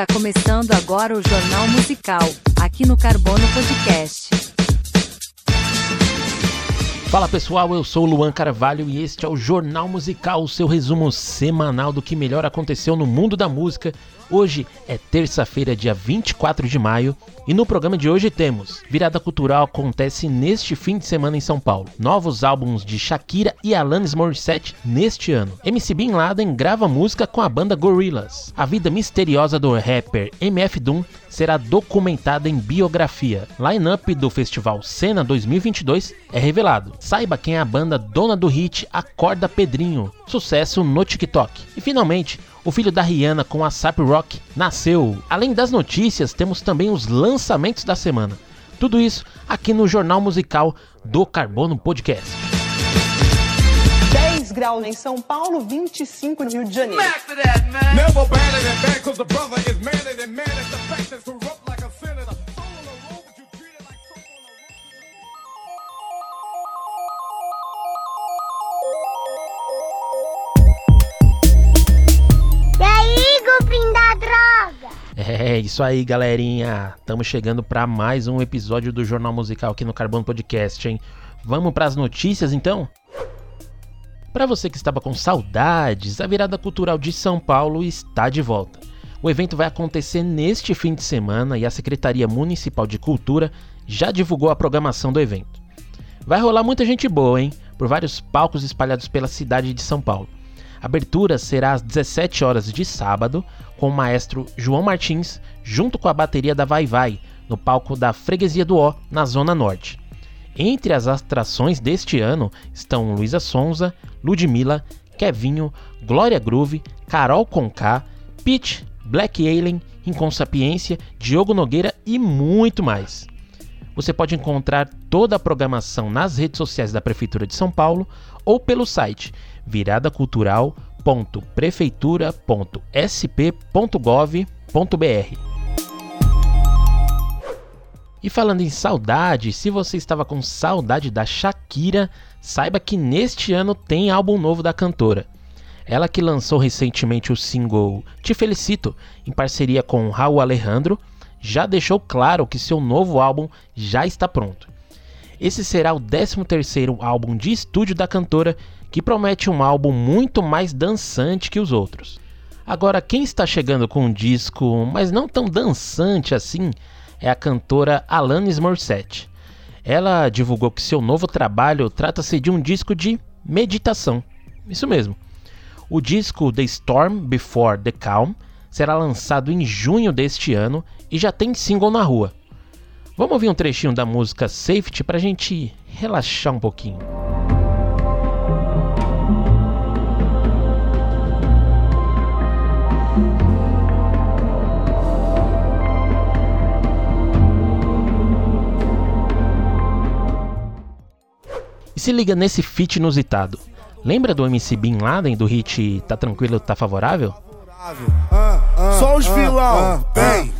Está começando agora o Jornal Musical, aqui no Carbono Podcast. Fala pessoal, eu sou o Luan Carvalho e este é o Jornal Musical, o seu resumo semanal do que melhor aconteceu no mundo da música Hoje é terça-feira, dia 24 de maio, e no programa de hoje temos Virada Cultural acontece neste fim de semana em São Paulo. Novos álbuns de Shakira e Alanis Morissette neste ano. MC Bin Laden grava música com a banda Gorillaz. A vida misteriosa do rapper MF Doom será documentada em biografia. Line-up do festival Cena 2022 é revelado. Saiba quem é a banda dona do hit Acorda Pedrinho, sucesso no TikTok. E finalmente, o filho da Rihanna com a Sap Rock nasceu. Além das notícias, temos também os lançamentos da semana. Tudo isso aqui no Jornal Musical do Carbono Podcast. 10 graus em São Paulo, 25 no Rio de Janeiro. É isso aí, galerinha. Estamos chegando para mais um episódio do Jornal Musical aqui no Carbono Podcast, hein? Vamos para as notícias então? Para você que estava com saudades, a Virada Cultural de São Paulo está de volta. O evento vai acontecer neste fim de semana e a Secretaria Municipal de Cultura já divulgou a programação do evento. Vai rolar muita gente boa, hein? Por vários palcos espalhados pela cidade de São Paulo. A abertura será às 17 horas de sábado, com o maestro João Martins, junto com a bateria da Vai Vai, no palco da Freguesia do Ó, na Zona Norte. Entre as atrações deste ano estão Luísa Sonza, Ludmilla, Kevinho, Glória Groove, Carol Conká, Pitch, Black Alien, Rincon Sapiência, Diogo Nogueira e muito mais. Você pode encontrar toda a programação nas redes sociais da Prefeitura de São Paulo ou pelo site viradacultural.prefeitura.sp.gov.br. E falando em saudade, se você estava com saudade da Shakira, saiba que neste ano tem álbum novo da cantora. Ela que lançou recentemente o single Te Felicito, em parceria com Raul Alejandro, já deixou claro que seu novo álbum já está pronto. Esse será o 13º álbum de estúdio da cantora, que promete um álbum muito mais dançante que os outros. Agora, quem está chegando com um disco, mas não tão dançante assim, é a cantora Alanis Morissette. Ela divulgou que seu novo trabalho trata-se de um disco de meditação. Isso mesmo. O disco The Storm Before the Calm será lançado em junho deste ano e já tem single na rua. Vamos ouvir um trechinho da música Safety para a gente relaxar um pouquinho. Se liga nesse feat inusitado. Lembra do MC Bin Laden do hit Tá Tranquilo, Tá Favorável? Só os vilão, bem,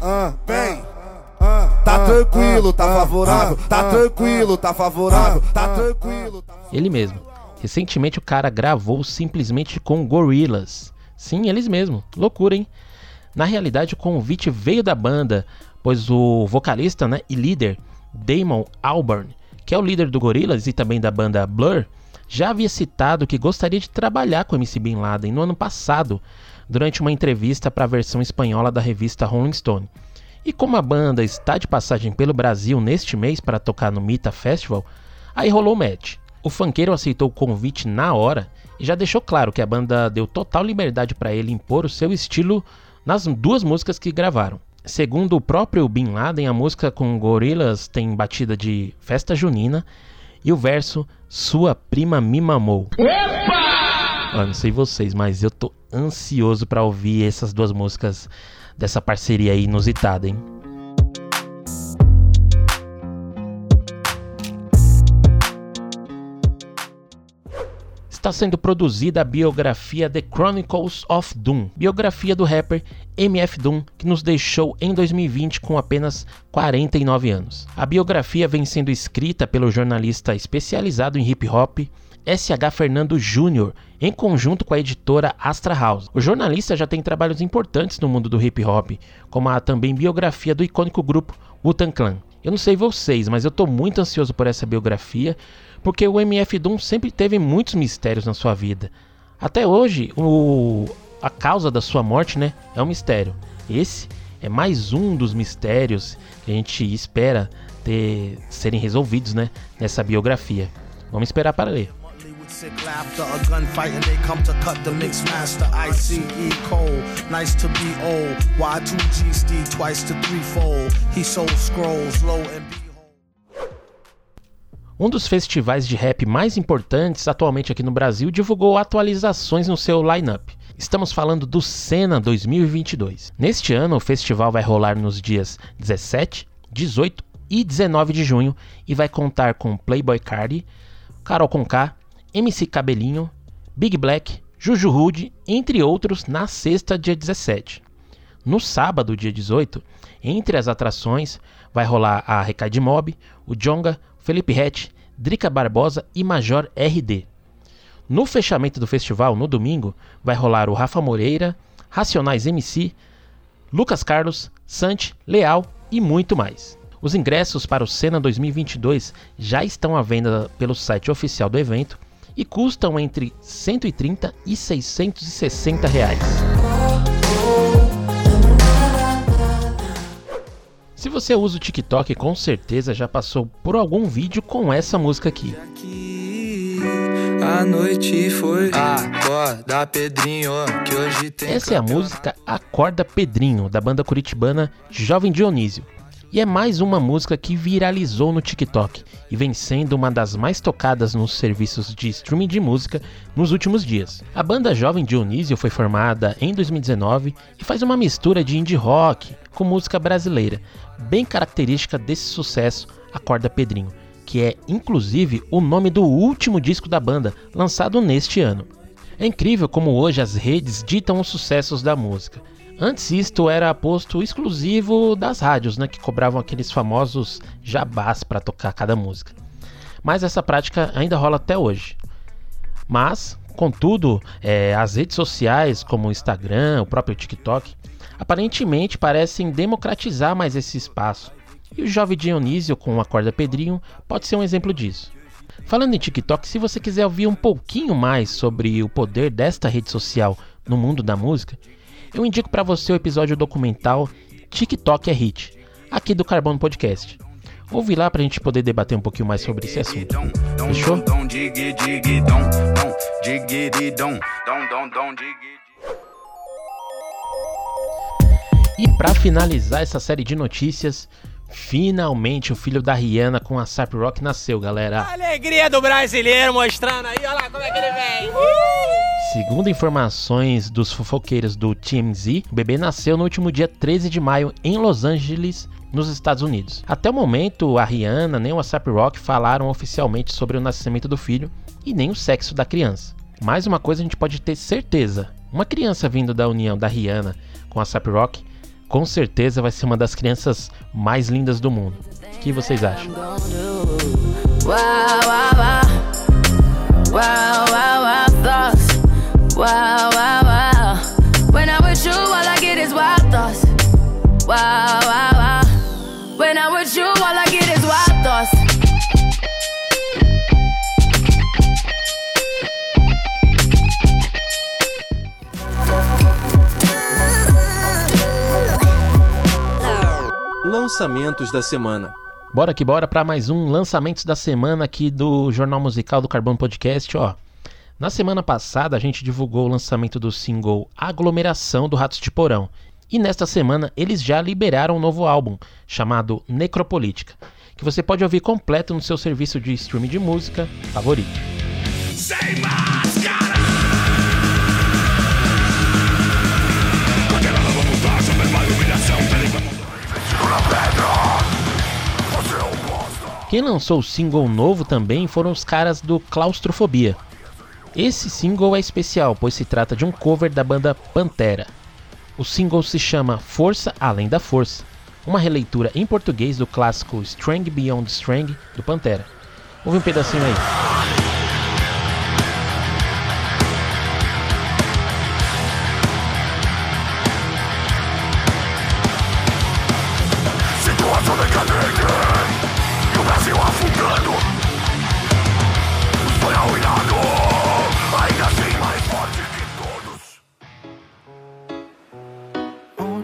bem. Tá tranquilo, tá favorável, tá tranquilo, tá favorável, tá tranquilo. Ele mesmo. Recentemente o cara gravou simplesmente com Gorillaz. Sim, eles mesmo. Loucura, hein? Na realidade, o convite veio da banda, pois o vocalista né, e líder Damon Albarn que é o líder do Gorillaz e também da banda Blur, já havia citado que gostaria de trabalhar com MC Bin Laden no ano passado, durante uma entrevista para a versão espanhola da revista Rolling Stone. E como a banda está de passagem pelo Brasil neste mês para tocar no Mita Festival, aí rolou o match. O funkeiro aceitou o convite na hora e já deixou claro que a banda deu total liberdade para ele impor o seu estilo nas duas músicas que gravaram. Segundo o próprio Bin Laden, a música com Gorillaz tem batida de festa junina e o verso Sua prima me mamou. Opa! Eu não sei vocês, mas eu tô ansioso para ouvir essas duas músicas dessa parceria inusitada, hein? Está sendo produzida a biografia The Chronicles of Doom, biografia do rapper MF Doom, que nos deixou em 2020 com apenas 49 anos. A biografia vem sendo escrita pelo jornalista especializado em hip hop SH Fernando Jr., em conjunto com a editora Astra House. O jornalista já tem trabalhos importantes no mundo do hip hop, como a também biografia do icônico grupo Wu-Tang Clan. Eu não sei vocês, mas eu tô muito ansioso por essa biografia, porque o MF Doom sempre teve muitos mistérios na sua vida. Até hoje, o... a causa da sua morte, né, é um mistério. Esse é mais um dos mistérios que a gente espera ter serem resolvidos, né, nessa biografia. Vamos esperar para ler. Sick laughter, a gunfight, they come to cut the mix master. ICE Cole, nice to be old. Y2G twice to threefold. He sold scrolls, low and um dos festivais de rap mais importantes atualmente aqui no Brasil divulgou atualizações no seu lineup. Estamos falando do Cena 2022. Neste ano, o festival vai rolar nos dias 17, 18 e 19 de junho e vai contar com Playboy Cardi, Carol Conká, MC Cabelinho, Big Black, Juju Rude, entre outros, na sexta, dia 17. No sábado, dia 18, entre as atrações, vai rolar a Recade Mob, o Jonga, Felipe Rett, Drica Barbosa e Major RD. No fechamento do festival, no domingo, vai rolar o Rafa Moreira, Racionais MC, Lucas Carlos, Sante, Leal e muito mais. Os ingressos para o Cena 2022 já estão à venda pelo site oficial do evento e custam entre 130 e 660 reais. Se você usa o TikTok, com certeza já passou por algum vídeo com essa música aqui. A noite foi Acorda Pedrinho, que hoje tem Essa é a música Acorda Pedrinho, da banda curitibana Jovem Dionísio. E é mais uma música que viralizou no TikTok e vem sendo uma das mais tocadas nos serviços de streaming de música nos últimos dias. A banda Jovem Dionísio foi formada em 2019 e faz uma mistura de indie rock com música brasileira, bem característica desse sucesso Acorda Pedrinho, que é inclusive o nome do último disco da banda, lançado neste ano. É incrível como hoje as redes ditam os sucessos da música. Antes isto era posto exclusivo das rádios, né, que cobravam aqueles famosos jabás para tocar cada música. Mas essa prática ainda rola até hoje. Mas, contudo, é, as redes sociais como o Instagram, o próprio TikTok, aparentemente parecem democratizar mais esse espaço. E o jovem Dionísio com o Acorda Pedrinho pode ser um exemplo disso. Falando em TikTok, se você quiser ouvir um pouquinho mais sobre o poder desta rede social no mundo da música, eu indico para você o episódio documental TikTok é Hit, aqui do Carbono Podcast. Ouve lá pra gente poder debater um pouquinho mais sobre esse assunto. Fechou? E para finalizar essa série de notícias, finalmente o filho da Rihanna com a Sap Rock nasceu, galera. alegria do brasileiro mostrando aí, olha lá como é que ele vem. Segundo informações dos fofoqueiros do TMZ, o bebê nasceu no último dia 13 de maio em Los Angeles, nos Estados Unidos. Até o momento, a Rihanna nem o ASAP Rock falaram oficialmente sobre o nascimento do filho e nem o sexo da criança. Mais uma coisa a gente pode ter certeza: uma criança vindo da união da Rihanna com a ASAP Rock com certeza vai ser uma das crianças mais lindas do mundo. O que vocês acham? Wow, wow, wow. Wow, wow, wow. When I'm with you, all I get is wild thoughts. Wow, wow, wow. When I'm with you, all I get is wild thoughts. Lançamentos da semana. Bora que bora para mais um lançamentos da semana aqui do Jornal Musical do Carbono Podcast, ó. Na semana passada, a gente divulgou o lançamento do single Aglomeração do Ratos de Porão. E nesta semana, eles já liberaram um novo álbum, chamado Necropolítica, que você pode ouvir completo no seu serviço de streaming de música favorito. Sem máscara! Quem lançou o single novo também foram os caras do Claustrofobia. Esse single é especial, pois se trata de um cover da banda Pantera. O single se chama Força Além da Força, uma releitura em português do clássico Strength Beyond Strength do Pantera. Ouve um pedacinho aí.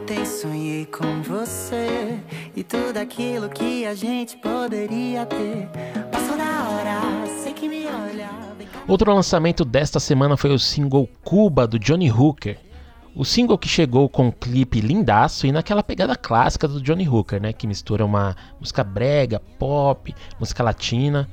Ontem sonhei com você e tudo aquilo que a gente poderia ter. Passou da hora, sei que me olha. Outro lançamento desta semana foi o single Cuba do Johnny Hooker. O single que chegou com um clipe lindaço e naquela pegada clássica do Johnny Hooker, né, que mistura uma música brega, pop, música latina.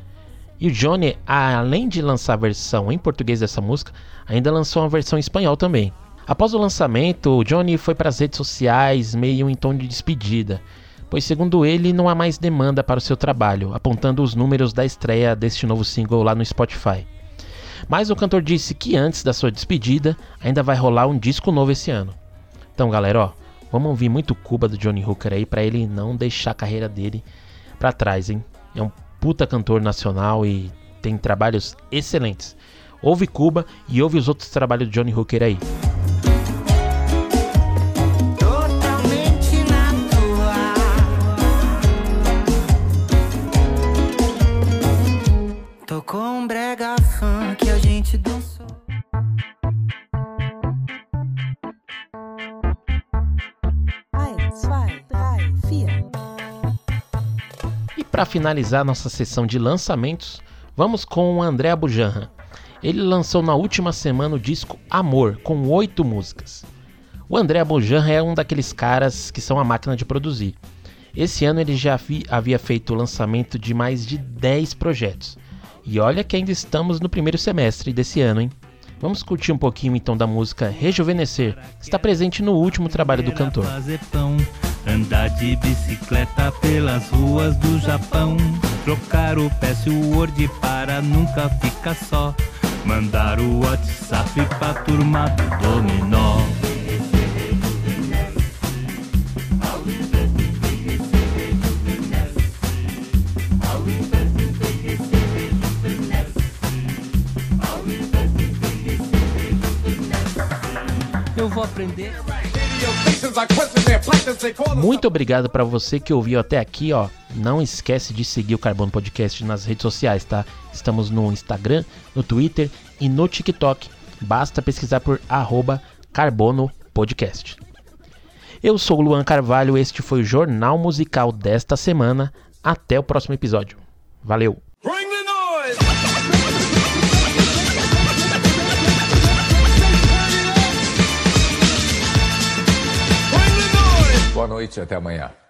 E o Johnny, além de lançar a versão em português dessa música, ainda lançou uma versão em espanhol também. Após o lançamento, Johnny foi para as redes sociais meio em tom de despedida, pois segundo ele não há mais demanda para o seu trabalho, apontando os números da estreia deste novo single lá no Spotify. Mas o cantor disse que antes da sua despedida ainda vai rolar um disco novo esse ano. Então, galera, ó, vamos ouvir muito Cuba do Johnny Hooker aí para ele não deixar a carreira dele para trás, hein? É um puta cantor nacional e tem trabalhos excelentes. Ouve Cuba e ouve os outros trabalhos do Johnny Hooker aí. Para finalizar nossa sessão de lançamentos, vamos com o André Abujanra. Ele lançou na última semana o disco Amor, com oito músicas. O André Abujanra é um daqueles caras que são a máquina de produzir. Esse ano ele já vi- havia feito o lançamento de mais de 10 projetos. E olha que ainda estamos no primeiro semestre desse ano, hein? Vamos curtir um pouquinho então da música Rejuvenescer, que está presente no último trabalho do cantor. Andar de bicicleta pelas ruas do Japão, trocar o password para nunca ficar só, mandar o WhatsApp pra turma do dominó. Eu vou aprender. Muito obrigado para você que ouviu até aqui, ó. Não esquece de seguir o Carbono Podcast nas redes sociais, tá? Estamos no Instagram, no Twitter e no TikTok. Basta pesquisar por arroba Carbono Podcast. Eu sou o Luan Carvalho, este foi o Jornal Musical desta semana. Até o próximo episódio. Valeu! Noite e até amanhã.